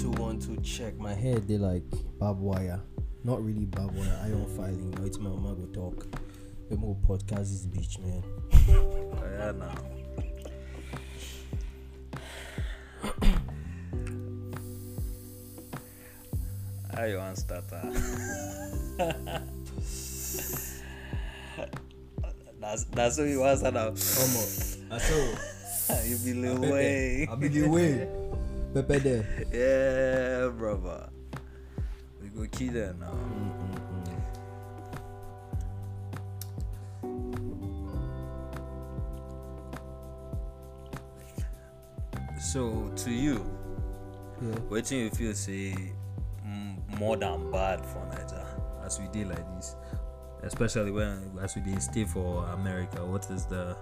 two one two check. My head they like barbed wire. Not really barbed wire, iron filing. No, it's my mama go talk. The more podcast is bitch man. Oh, yeah, now. How you want start that? Ah? that's that's what you want start ah? now. Almost. I saw. You be little way. I be the way. Pepe there. Yeah, brother. We go key there now. So to you, Yeah. what do you feel say mm, more than bad for Naija as we deal like this, especially when as we dey stay for America? What is the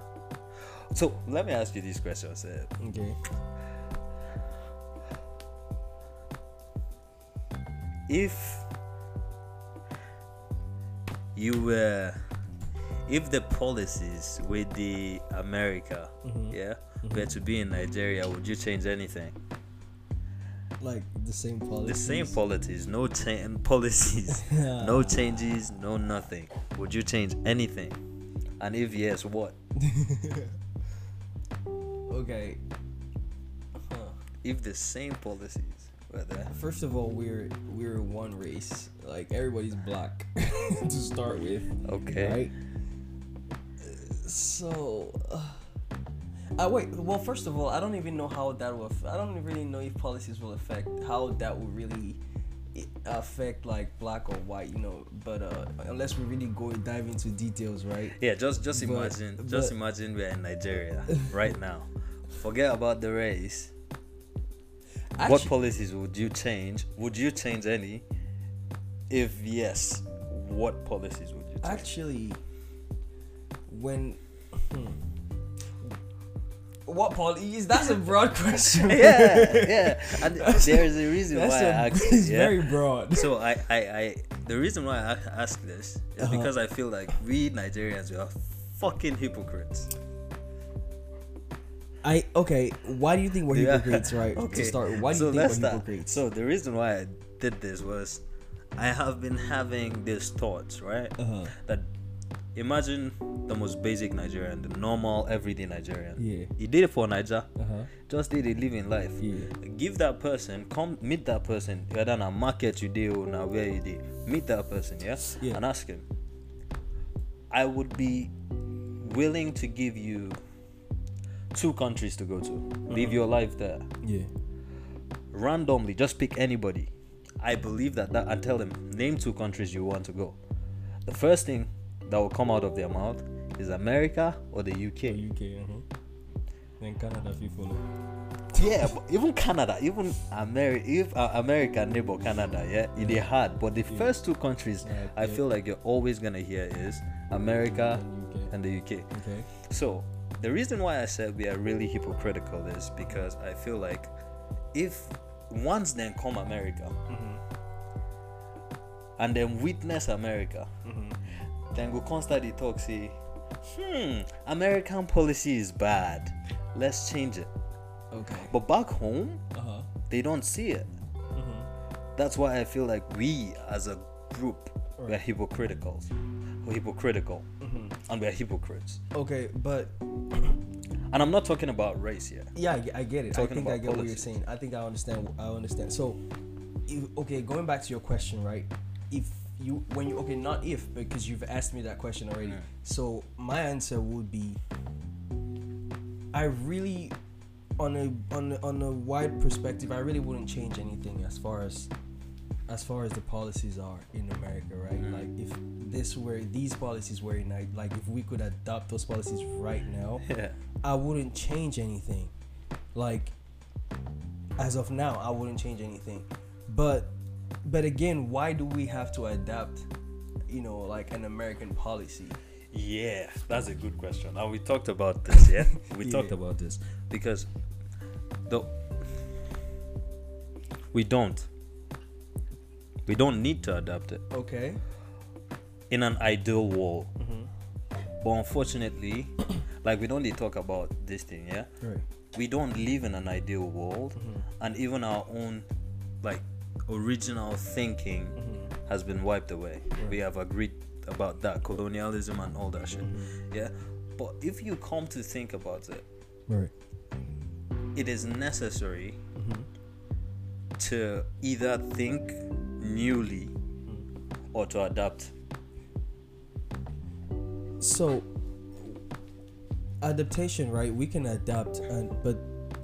so let me ask you this question, sir. Okay. If you were if the policies with the america mm-hmm. yeah mm-hmm. were to be in nigeria would you change anything Like the same policy. the same policies no cha- policies no changes no nothing would you change anything and if yes what Okay. Huh. if the same policies First of all, we're we're one race. Like everybody's black to start with. okay Right. So. Uh, uh, wait. Well, first of all, I don't even know how that will. I don't really know if policies will affect how that will really affect like black or white. You know, but uh, unless we really go and dive into details, right? Yeah, just just But- imagine, just but- imagine we're in Nigeria right now. Forget about the race. What policies would you change? Would you change any? If yes, what policies would you change? Actually, when. Hmm. What policies? That's a broad question. yeah, yeah. And there's a reason why That's I a, asked it's. Yeah? very broad. So I, I, I, the reason why I ask this is Uh-huh. because I feel like we Nigerians we are fucking hypocrites. I okay. Why do you think we're Yeah. hypocrites? Right. To start, why do so you think we're hypocrites? So the reason why I did this was I have been having these thoughts, right? Uh-huh. That imagine the most basic Nigerian, the normal everyday Nigerian. Yeah. He did it for Naija. Uh huh. Just did a living life. Yeah. Give that person, come meet that person, whether na market you did or na where you did. Meet that person, yeah? Yeah. And ask him. I would be willing to give you two countries to go to. Uh-huh. Live your life there Yeah. randomly just pick anybody i believe that, that and tell them name two countries you want to go the first thing that will come out of their mouth is america or the uk UK. Uh huh. Then Canada, if you follow. yeah but even canada even america if uh, america neighbor canada yeah it is hard but the first two countries Yeah, i feel like you're always gonna hear is america And and the uk Okay. So, the reason why I said we are really hypocritical is because I feel like if once then come America and then witness America, then go constantly talk, say, hmm, American policy is bad. Let's change it. Okay. But back home, Uh huh. they don't see it. That's why I feel like we as a group we're hypocritical. Hypocritical. Mm-hmm. And we're hypocrites. Okay, but And I'm not talking about race here. yeah, I get it. I think I get what you're saying. I think I understand. I understand. So, if, okay, going back to your question, right? If you when you okay, not if because you've asked me that question already. So my answer would be, I really, on a on a, on a wide perspective, I really wouldn't change anything as far as as far as the policies are in America, right? Mm. Like if this were these policies were in like, if we could adopt those policies right now, Yeah. I wouldn't change anything. Like as of now, I wouldn't change anything. But but again, why do we have to adapt you know, like an American policy? Yeah, that's a good question. And we talked about this, yeah? We Yeah. talked about this because the we don't. We don't need to adapt it Okay. in an ideal world. Mm-hmm. But unfortunately, like we don't need to talk about this thing, yeah? Right. We don't live in an ideal world, Mm-hmm. and even our own like original thinking has been wiped away. We have agreed about that colonialism and all that shit. Yeah, but if you come to think about it, Right. it is necessary to either think newly or to adapt. So adaptation, right? We can adapt and but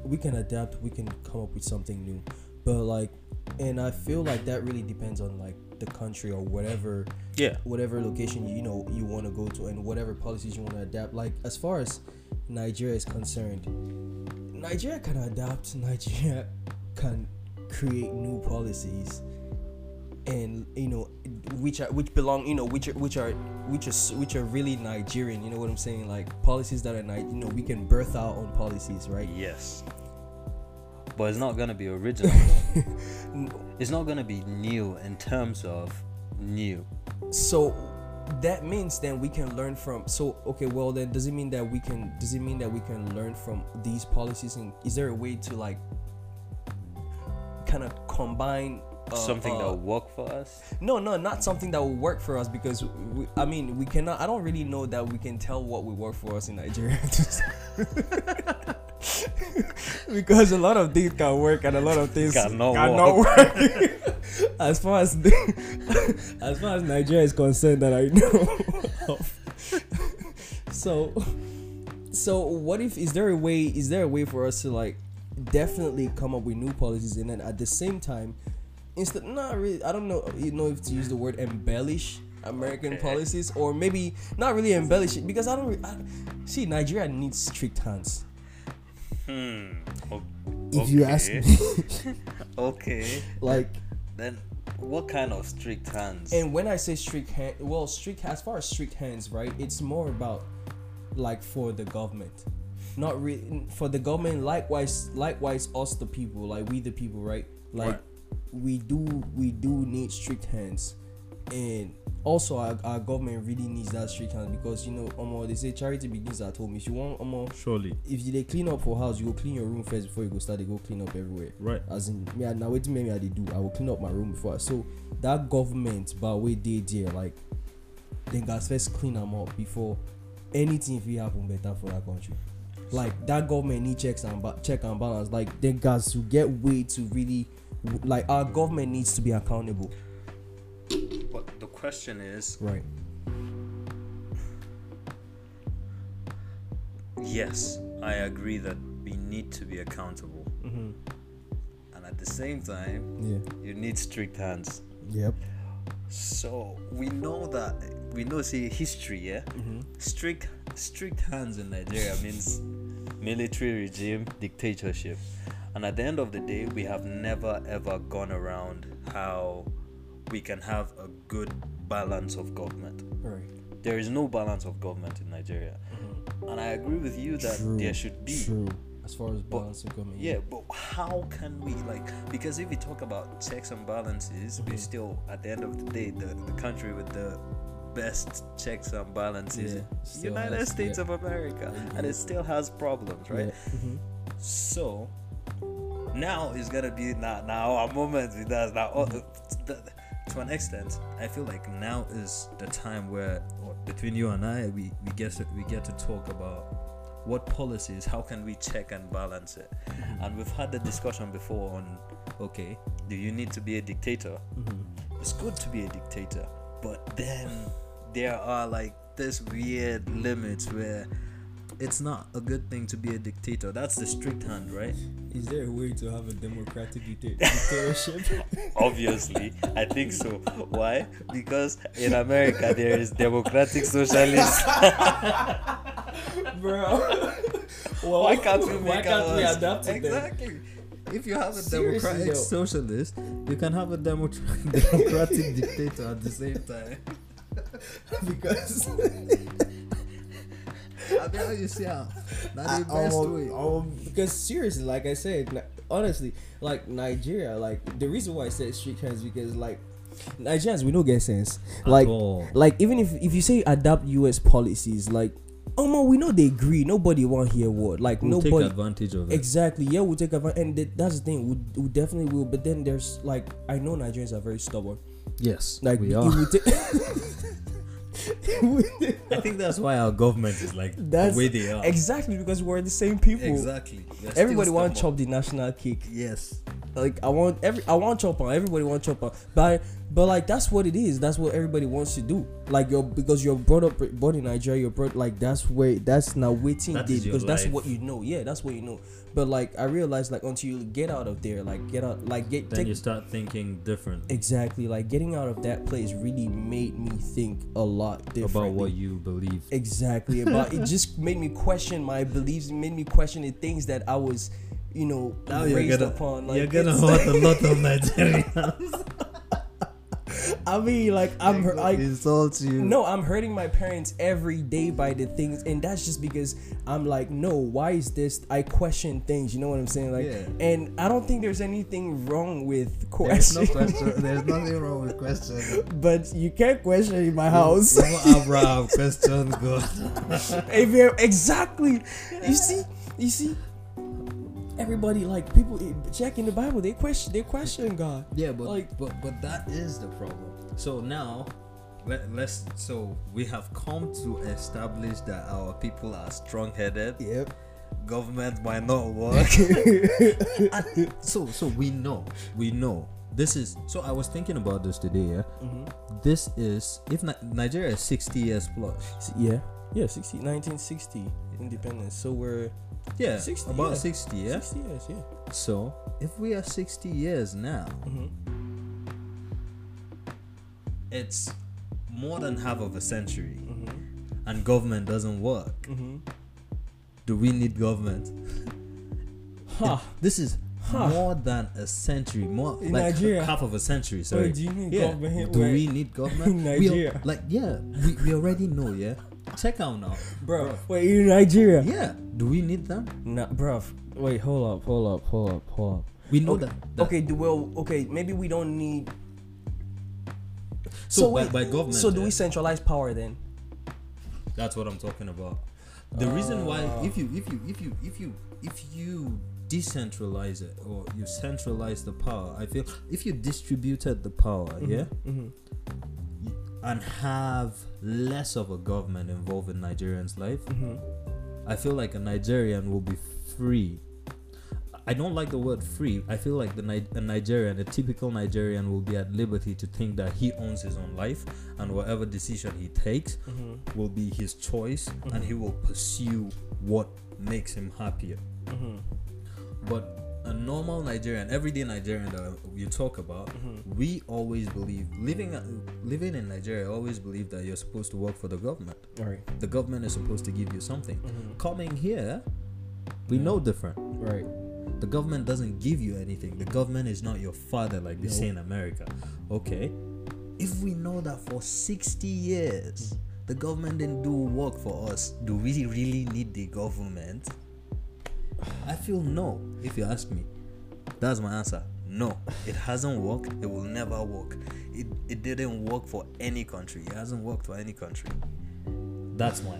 we can adapt, we can come up with something new. But like and I feel like that really depends on like the country or whatever Yeah. whatever location you know you want to go to and whatever policies you want to adapt. Like as far as Nigeria is concerned, Nigeria can adapt. Nigeria can create new policies, and you know which are which belong you know which are which are which are which are really Nigerian. You know what I'm saying? Like policies that are you know we can birth our own policies, right? Yes. But it's not gonna be original. it's not gonna be new in terms of new. so that means then we can learn from so okay well then does it mean that we can does it mean that we can learn from these policies and is there a way to like kind of combine uh, Something that uh, will work for us. no no not something that will work for us because we, i mean we cannot i don't really know that we can tell what will work for us in nigeria. Because a lot of things can work and a lot of things Cannot cannot work, as far as the, as far as nigeria is concerned that i know of. So so what if is there a way is there a way for us to like definitely come up with new policies and then at the same time instead not really i don't know you know if to use the word embellish american Okay. policies or maybe not really embellish it because i don't I, see nigeria needs strict hands Hmm. o- if you ask me Okay. like Then what kind of strict hands? and when i say strict hand well strict as far as strict hands right it's more about like for the government not really for the government likewise likewise us the people like we the people right like Right. We do we do need strict hands. And also our, our government really needs that strict hands because you know um, they say charity begins at home. If you want um, Surely. if you they clean up for house you go clean your room first before you go start they go clean up everywhere. Right. as in me now waiting me I dey do I will clean up my room before so that government but we dey there like then guys first clean them up before anything fit happen better for that country. Like that government need checks and ba- check and balance. Like then guys to get way to really like our government needs to be accountable but the question is, right yes, I agree that we need to be accountable, mm-hmm. and at the same time, yeah you need strict hands. yep So we know that we know see history, yeah. mm-hmm. Strict strict hands in Nigeria means military regime, dictatorship. And at the end of the day, we have never ever gone around how we can have a good balance of government. right There is no balance of government in Nigeria. And I agree with you that True, there should be. true as far as balance of government Yeah, but how can we like because if we talk about checks and balances, Mm-hmm. we're still at the end of the day the, the country with the best checks and balances Yeah, United has- States yeah. of America and it still has problems, right? mm-hmm. So now is gonna be now now our moment with us. Now oh, the, to an extent I feel like now is the time where between you and I we, we get to, we get to talk about what policies how can we check and balance it? Mm-hmm. And we've had the discussion before on okay do you need to be a dictator? Mm-hmm. It's good to be a dictator but then there are like this weird limits where it's not a good thing to be a dictator. That's the strict hand right? Is there a way to have a democratic dictatorship? Obviously. I think so. Why? Because in america there is democratic socialist. Bro. well, why can't we make why can't we adapt it then? exactly. If you have a Seriously, democratic though. socialist you can have a demo- democratic dictator at the same time. Because I mean, how you see how that I- the best um, way um, because seriously, like I said, Ni- honestly, like Nigeria, like the reason why I said strict hands because like Nigerians we don't get sense. Like all. like even if if you say adapt US policies, like oh man, we know they agree. Nobody want hear what. Like We'll nobody. take advantage of it. Exactly. Yeah, we'll take advantage, and th- that's the thing. We, we definitely will. But then there's like I know Nigerians are very stubborn. yes, Like we are. would ta- it would- I think that's why our government is like That's the way they are. exactly because we're the same people. Exactly. Everybody want to chop the national cake. Yes. Like I want every I want chop on. Everybody want chop on. But but like that's what it is. That's what everybody wants to do. Like you're because you're brought up born in Nigeria. You're brought like that's where that's now waiting That day is your because that's what you know. Yeah, that's what you know. But like I realized like until you get out of there, like get out, like get Then take you start thinking different exactly like getting out of that place really made me think a lot different about what you believe. exactly about it just made me question my beliefs it made me question the things that i was you know raised upon like it's- a lot of Nigerians. i mean like i'm hurt I, insult you. no i'm hurting my parents every day by the things and that's just because i'm like no why is this i question things you know what i'm saying like Yeah. and i don't think there's anything wrong with There's no question question. There's nothing wrong with question. but you can't question in my house Abraham God. exactly you see you see everybody like people eh, check in the bible they question they question god Yeah, but Like- but but that is the problem. So now, let, let's so we have come to establish that our people are strong-headed. yep Government might not work. And so so we know we know this is so I was thinking about this today. Yeah, Mm-hmm. this is if Ni- Nigeria is 60 years plus. yeah yeah 60 1960 independence so we're Yeah, 60, about yeah. 60. Yeah. 60 years yeah So if we are 60 years now, mm-hmm. It's more than half of a century, Mm-hmm. and government doesn't work. Mm-hmm. Do we need government? ha This is Huh. more than a century, more In like Nigeria. half of a century. Sorry. Wait, do you need yeah. government? Do Wait. we need government? In We al- Nigeria. like yeah, we, we already know. Yeah. Check out now, bro wait in nigeria Yeah. Do we need them? nah bro wait hold up hold up hold up hold up We know okay, that. that okay do well okay maybe we don't need So, by, wait, by government. so do yeah, we centralize power then That's what I'm talking about. The reason why, Ah. if you, if you, if you, if you, if you decentralize it or you centralize the power, I feel if you distributed the power, yeah, mm-hmm. and have less of a government involved in Nigerians' life, Mm-hmm. I feel like a Nigerian will be free. I don't like the word free. I feel like the Ni- a Nigerian, a typical Nigerian, will be at liberty to think that he owns his own life, and whatever decision he takes Mm-hmm. will be his choice, and he will pursue what makes him happier. Mm-hmm. But a normal Nigerian, everyday Nigerian that you talk about, Mm-hmm. we always believe living living in Nigeria. Always believe that you're supposed to work for the government. right The government is supposed to give you something. Mhm. Coming here, we Yeah. know different. right The government doesn't give you anything. The government is not your father, like they No. say in America. Okay, if we know that for sixty years the government didn't do work for us, do we really need the government? I feel no. If you ask me, that's my answer. No, it hasn't worked. It will never work. It it didn't work for any country. It hasn't worked for any country. That's my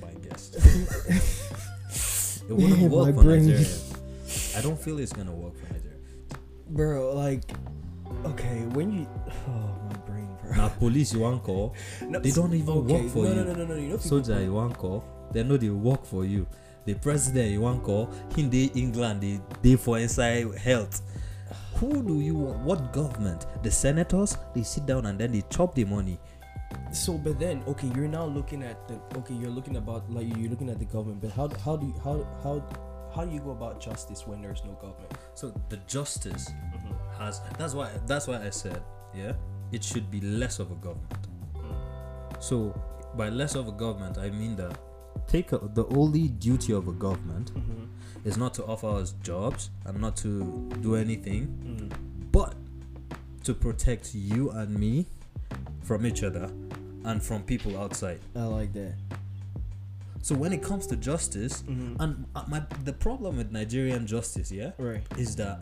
my guess. it wouldn't Yeah, work for. Nigeria. I don't feel it's gonna work for Nigeria. bro like okay when you oh my brain bro Now police you want call, No, they don't even okay, work for no, you. no no no no you know Soldier you want call, they know they work for you. The president you want call, in the England they they for inside health. Who do you want? What government? The senators? They sit down and then they chop the money. so but then okay you're now looking at the okay you're looking about like you're looking at the government but how how do you how how how do you go about justice when there's no government? So the justice mm-hmm. has that's why that's why I said yeah it should be less of a government. Mm. So by less of a government I mean that take a, the only duty of a government mm-hmm. is not to offer us jobs and not to do anything, mm-hmm. but to protect you and me from each other and from people outside. i like that So when it comes to justice, and uh, my the problem with Nigerian justice, yeah, right is that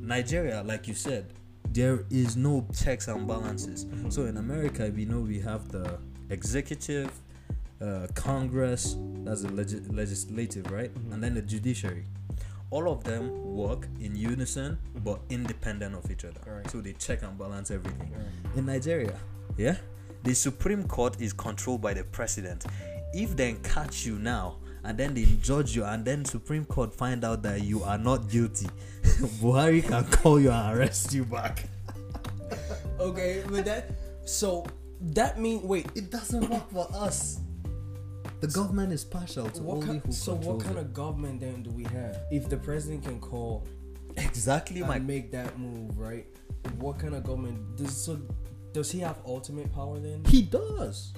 Nigeria, like you said, there is no checks and balances. So in America, we know we have the executive, uh, Congress, that's the legis- legislative, right? Mhm. And then the judiciary. All of them work in unison Mhm. but independent of each other. Right. So they check and balance everything. Right. In Nigeria, yeah, the Supreme Court is controlled by the president. If they catch you now and then they judge you and then Supreme Court find out that you are not guilty, Buhari can call you and arrest you back. Okay, but that so that mean wait. It doesn't work for us. The government is partial to What only kind, who so what kind it. of government then do we have? If the president can call exactly my make that move, right? What kind of government does so? Does he have ultimate power then? He does.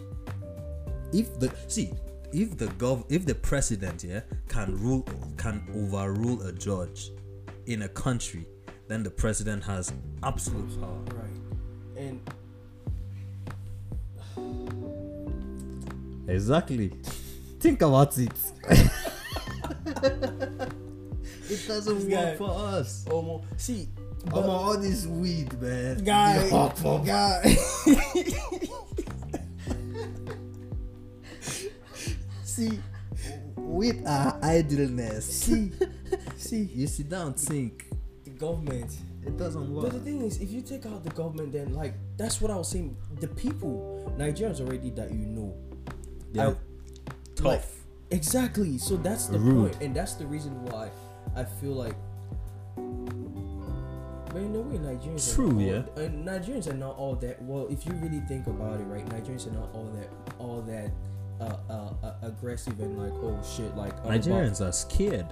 If the see, if the gov, if the president yeah can rule, can overrule a judge in a country, then the president has absolute power. Right. And Exactly. Think about it. it doesn't This work guy- for us. almost see, I'm but, all this weed, man. guy, You hop up. guy. see, with our idleness. see, see, You sit down, think. the government. It doesn't work But the thing is, if you take out the government, then like that's what I was saying. The people, Nigerians already that you know, They're I- tough. like, exactly. So that's the Rude. point, and that's the reason why I feel like. But in a way, Nigerians True, are not yeah. All, uh, Nigerians are not all that. Well, if you really think about it, right? Nigerians are not all that, all that uh, uh, uh, aggressive and like, oh shit, like I'm Nigerians are scared.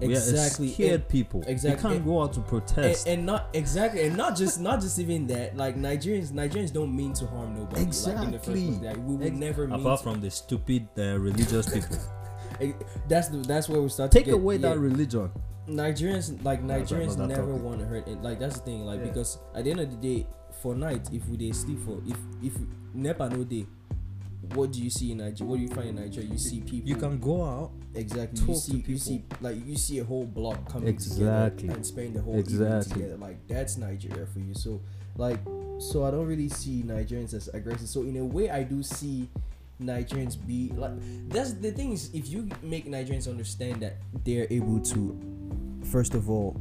We are scared and- people. exactly, They can't and- go out to protest. and, and not exactly, and not just not just even that. Like Nigerians, Nigerians don't mean to harm nobody. Like, in the first Exactly. place. Like, we would Ex- never mean. Apart to, from the stupid uh, religious people. That's the that's where we start. Take get- away yeah. that religion. Nigerians like Nigerians another never want to hurt it. Like that's the thing. Like Yeah. because at the end of the day, for night, if we they sleep for if if nepa no day, what do you see in Nigeria? What do you find in Nigeria? You see people. You can go out. exactly. talk You to see you people. see like you see a whole block coming Exactly. together and spend the whole evening Exactly. together. Like that's Nigeria for you. So like so I don't really see Nigerians as aggressive. So in a way, I do see. Nigerians be like that's the thing is if you make Nigerians understand that they're able to first of all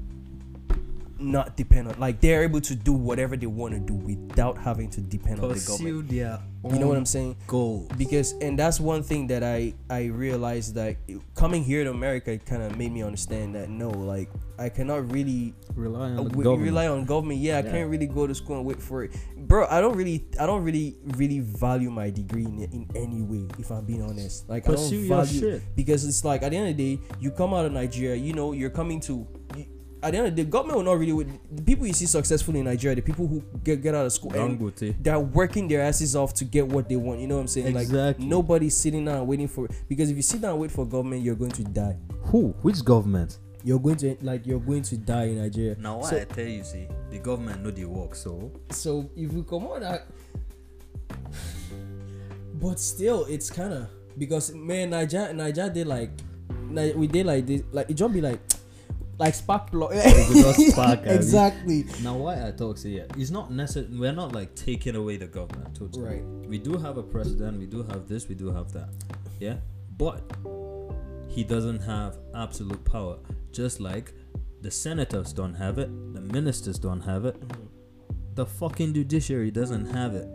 not depend on like they're able to do whatever they want to do without having to depend on the government. Pursue their You know what I'm saying? goals. Because and that's one thing that I I realized that coming here to America kind of made me understand that no like I cannot really Rely on uh, government. rely on government. Yeah, I Yeah. can't really go to school and wait for it, bro. I don't really, I don't really, really value my degree in, in any way. If I'm being honest, like I Pursue don't your value shit. because it's like at the end of the day, you come out of Nigeria, you know, you're coming to. You, at the end of the day, government will not really. The people you see successful in Nigeria, the people who get get out of school and they're working their asses off to get what they want. You know what I'm saying? Like Exactly. nobody's sitting down waiting for because if you sit down and wait for government, you're going to die. Who? Which government? You're going to like you're going to die in Nigeria. Now why So- I tell you, see, the government know they work, so So if we come on that, but still, it's kind of because man, Niger, Niger did like, we did like this, like it just be like, like spark plug. spark, exactly. Now, why I talk say yeah, it's not necessary. We're not like taking away the government. Totally. Right. We do have a president. We do have this. We do have that. Yeah. But he doesn't have absolute power. Just like the senators don't have it, the ministers don't have it, mm-hmm. the fucking judiciary doesn't have it.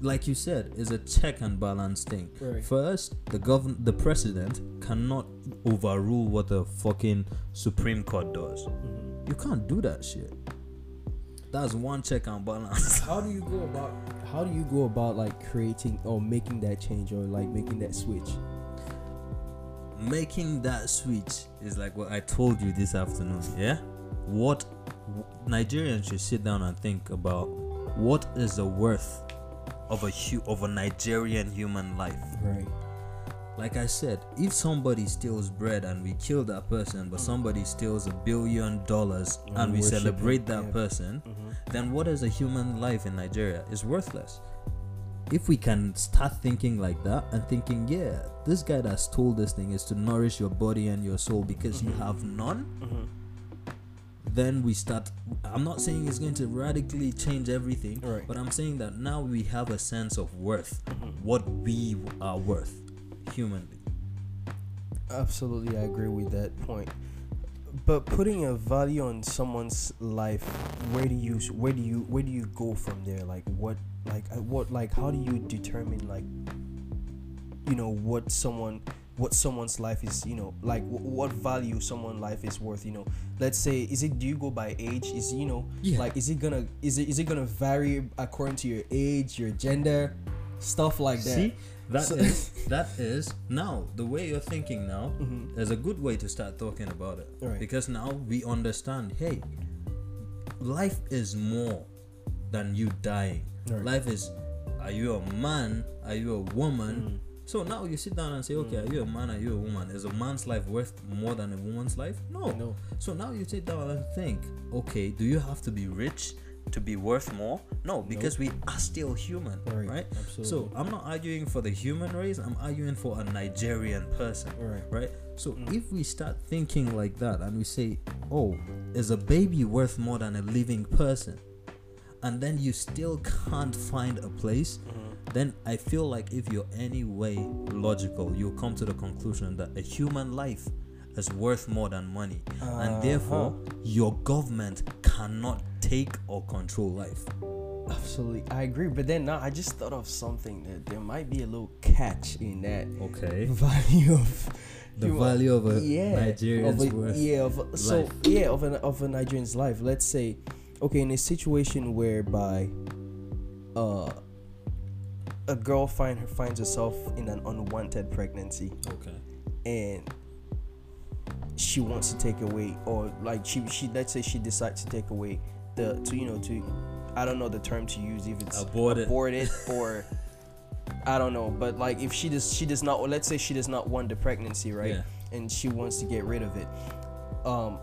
Like you said, is a check and balance thing. Right. First, the govern the president cannot overrule what the fucking Supreme Court does. Mm-hmm. You can't do that shit. That's one check and balance. How do you go about? How do you go about like creating or making that change or like making that switch? Making that switch is like what I told you this afternoon. Yeah, what Nigerians should sit down and think about. What is the worth of a hu- of a Nigerian human life? Right. Like I said, if somebody steals bread and we kill that person, but somebody steals a billion dollars And and we celebrate that yeah. person, Mm-hmm. then what is a human life in Nigeria? Is worthless. If we can start thinking like that and thinking, yeah, this guy that stole this thing is to nourish your body and your soul because you have none, then we start. I'm not saying it's going to radically change everything, Right. but I'm saying that now we have a sense of worth, Mm-hmm. what we are worth, humanly. Absolutely, I agree with that point. But putting a value on someone's life, where do you where do you where do you go from there? Like what like uh, what like how do you determine like you know what someone what someone's life is you know like w- what value someone's life is worth you know let's say is it do you go by age is you know Yeah. like is it gonna is it is it gonna vary according to your age your gender stuff like that See, that So- is that is now the way you're thinking now. Mhm. There's a good way to start talking about it Right. because now we understand. Hey, life is more than you dying. Right. Life is. Are you a man? Are you a woman? Mm. So now you sit down and say, okay, are you a man? Are you a woman? Is a man's life worth more than a woman's life? No. No. So now you sit down and think, okay, do you have to be rich to be worth more? No, because we are still human, Right, right? So. I'm not arguing for the human race. I'm arguing for a Nigerian person, Right. right? So Mm. if we start thinking like that and we say, oh, is a baby worth more than a living person? And then you still can't find a place, Mm-hmm. Then I feel like if you're any way logical, you'll come to the conclusion that a human life is worth more than money. And therefore, your government cannot take or control life. Absolutely, I agree. But then now I just thought of something that there might be a little catch in that Okay. value of The value of a yeah, Nigerian's of a, worth. yeah, of a, so life. yeah, of an of a Nigerian's life. Let's say, okay, in a situation whereby, uh, a girl find her, finds herself in an unwanted pregnancy Okay. and she wants to take away or like she she let's say she decides to take away the to you know to I don't know the term to use if it's aborted, it. abort it or I don't know but like if she does she does not or let's say she does not want the pregnancy right Yeah. and she wants to get rid of it um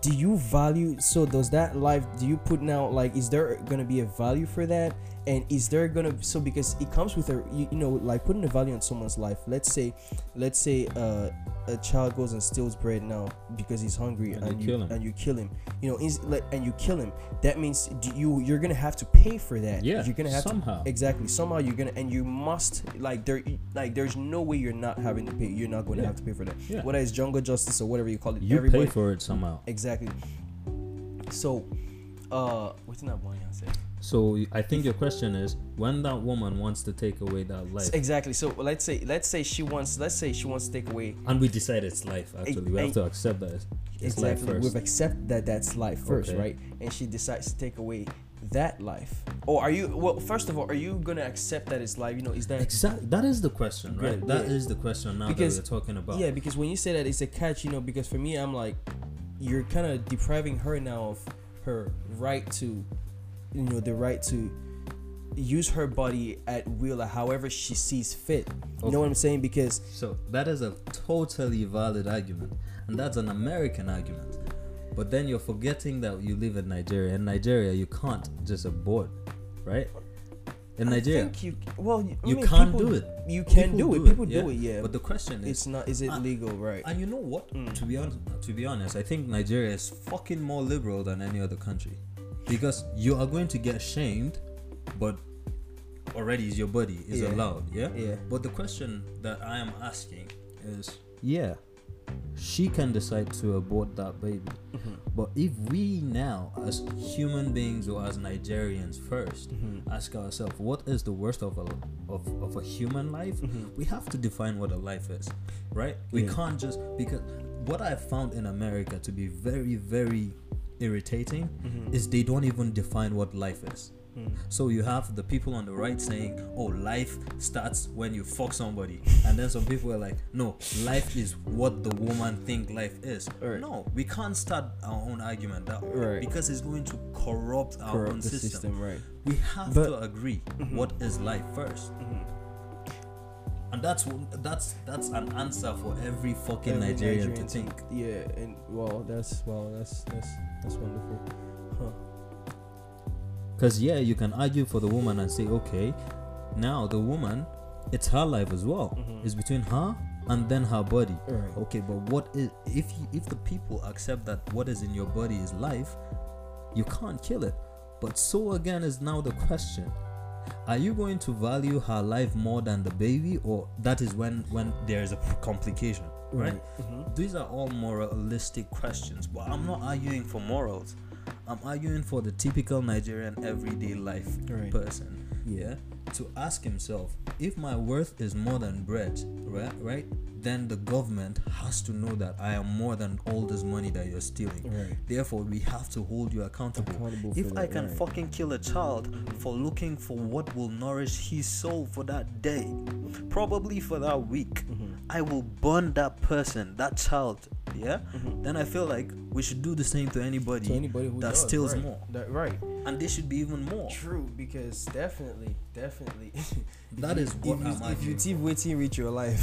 do you value so does that life do you put now like is there gonna be a value for that? And is there gonna so because it comes with a you, you know like putting a value on someone's life. Let's say let's say uh, a child goes and steals bread now because he's hungry And and, you you kill him. and you kill him you know is like and you kill him that means you you're gonna have to pay for that Yeah, you're gonna have somehow. to exactly somehow you're gonna and you must like there like there's no way you're not having to pay you're not going to Yeah. have to pay for that Yeah. whether it's jungle justice or whatever you call it You everybody pay for it somehow. exactly so uh what's in that one I said So I think your question is when that woman wants to take away that life, exactly so let's say let's say she wants let's say she wants to take away and we decide it's life. Actually, we have I- to accept that it's, it's life exactly first. we've accepted that that's life first Okay. right and she decides to take away that life or are you well first of all are you gonna accept that it's life you know is that Exactly. That is the question, right? Yeah, That is yeah. the question now Because- that we're talking about. Yeah, because when you say that it's a catch, you know, because for me, I'm like, you're kind of depriving her now of her right to, you know, the right to use her body at will, or however she sees fit. You know what I'm saying? Because So that is a totally valid argument, and that's an American argument. But then you're forgetting that you live in Nigeria. In Nigeria, you can't just abort, right? In Nigeria, you well, I you mean, can't people- do it. You can People do it. People do it. Yeah, But the question is, it's not. Is it Ah, legal? Right. and you know what? Mm. To be honest, to be honest, I think Nigeria is fucking more liberal than any other country, because you are going to get shamed, but already is your body is Yeah. allowed. Yeah. Yeah. But the question that I am asking is, yeah, she can decide to abort that baby, Mhm. but if we now, as human beings or as Nigerians 1st Mhm. ask ourselves, what is the worst of a of, of a human life? Mhm. We have to define what a life is, right? We Yeah. can't just because what I found in America to be very very irritating Mhm. is they don't even define what life is. Mm. So you have the people on the right saying, "Oh, life starts when you fuck somebody," and then some people are like, "No, life is what the woman think life is." Right. No, we can't start our own argument that way Right. because it's going to corrupt our Corrupt own system. system. Right. We have But- to agree Mhm. what is life first, Mhm. And that's that's that's an answer for every fucking Every Nigerian, to Nigerian think. Yeah, and well, that's well, that's that's that's wonderful. Huh. Because yeah, you can argue for the woman and say, okay, now the woman, it's her life as well. Mhm. It's between her and then her body. Right. Okay, but what is if you, if the people accept that what is in your body is life, you can't kill it. But so again is now the question: Are you going to value her life more than the baby, or that is when when there is a complication, right? Mhm. These are all moralistic questions, but I'm not arguing for morals. I'm arguing for the typical Nigerian everyday life Right. person. Yeah, to ask himself if my worth is more than bread, right? Right? Then the government has to know that I am more than all this money that you're stealing. Right. Therefore, we have to hold you accountable. Accountable if I that, can right. fucking kill a child for looking for what will nourish his soul for that day, probably for that week, Mm-hmm. I will burn that person, that child. Yeah. Then I feel like we should do the same to anybody, Mm-hmm. To anybody that does, steals right. more, That, right. and they should be even more. True, because definitely, definitely. That is what if I'm you, if you thief waiting reach your life.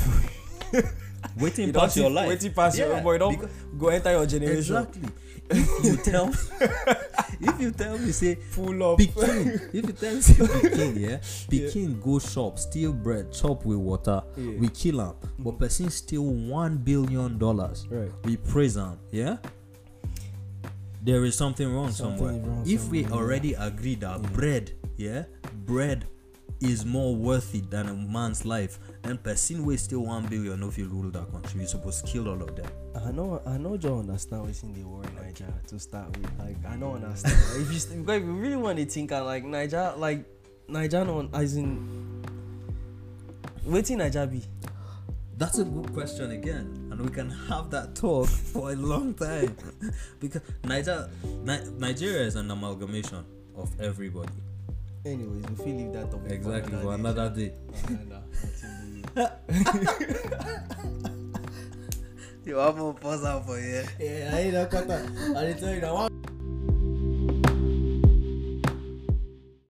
Waiting you past your life. Waiting past Yeah, your boy, don't because- go enter your generation. Exactly. If you tell if you tell me, say, Full up. Pikin, if you tell me, say, Pikin, yeah, Pikin go shop, steal bread, chop with water, Yeah. we kill him. But mm-hmm. person steal one billion dollars, Right. we praise him, yeah. There is something wrong Something somewhere. wrong if we somewhere, yeah. already agree that mm. bread, yeah, bread is more worthy than a man's life, then person one billion if you rule that country. You're supposed to kill all of them. I know, I know, John understand what's in the war in Niger to start with. Like, I don't understand. if you st- because if you really want to think, like Niger, like Niger, no, as in, waiting Niger be. That's a good question again, and we can have that talk for a long time because Niger, Ni- Nigeria is an amalgamation of everybody. Anyways, we feel leave that topic Exactly for day. another day. Nah, You have more pause out for here. yeah, I ain't that cut. I tell you that one.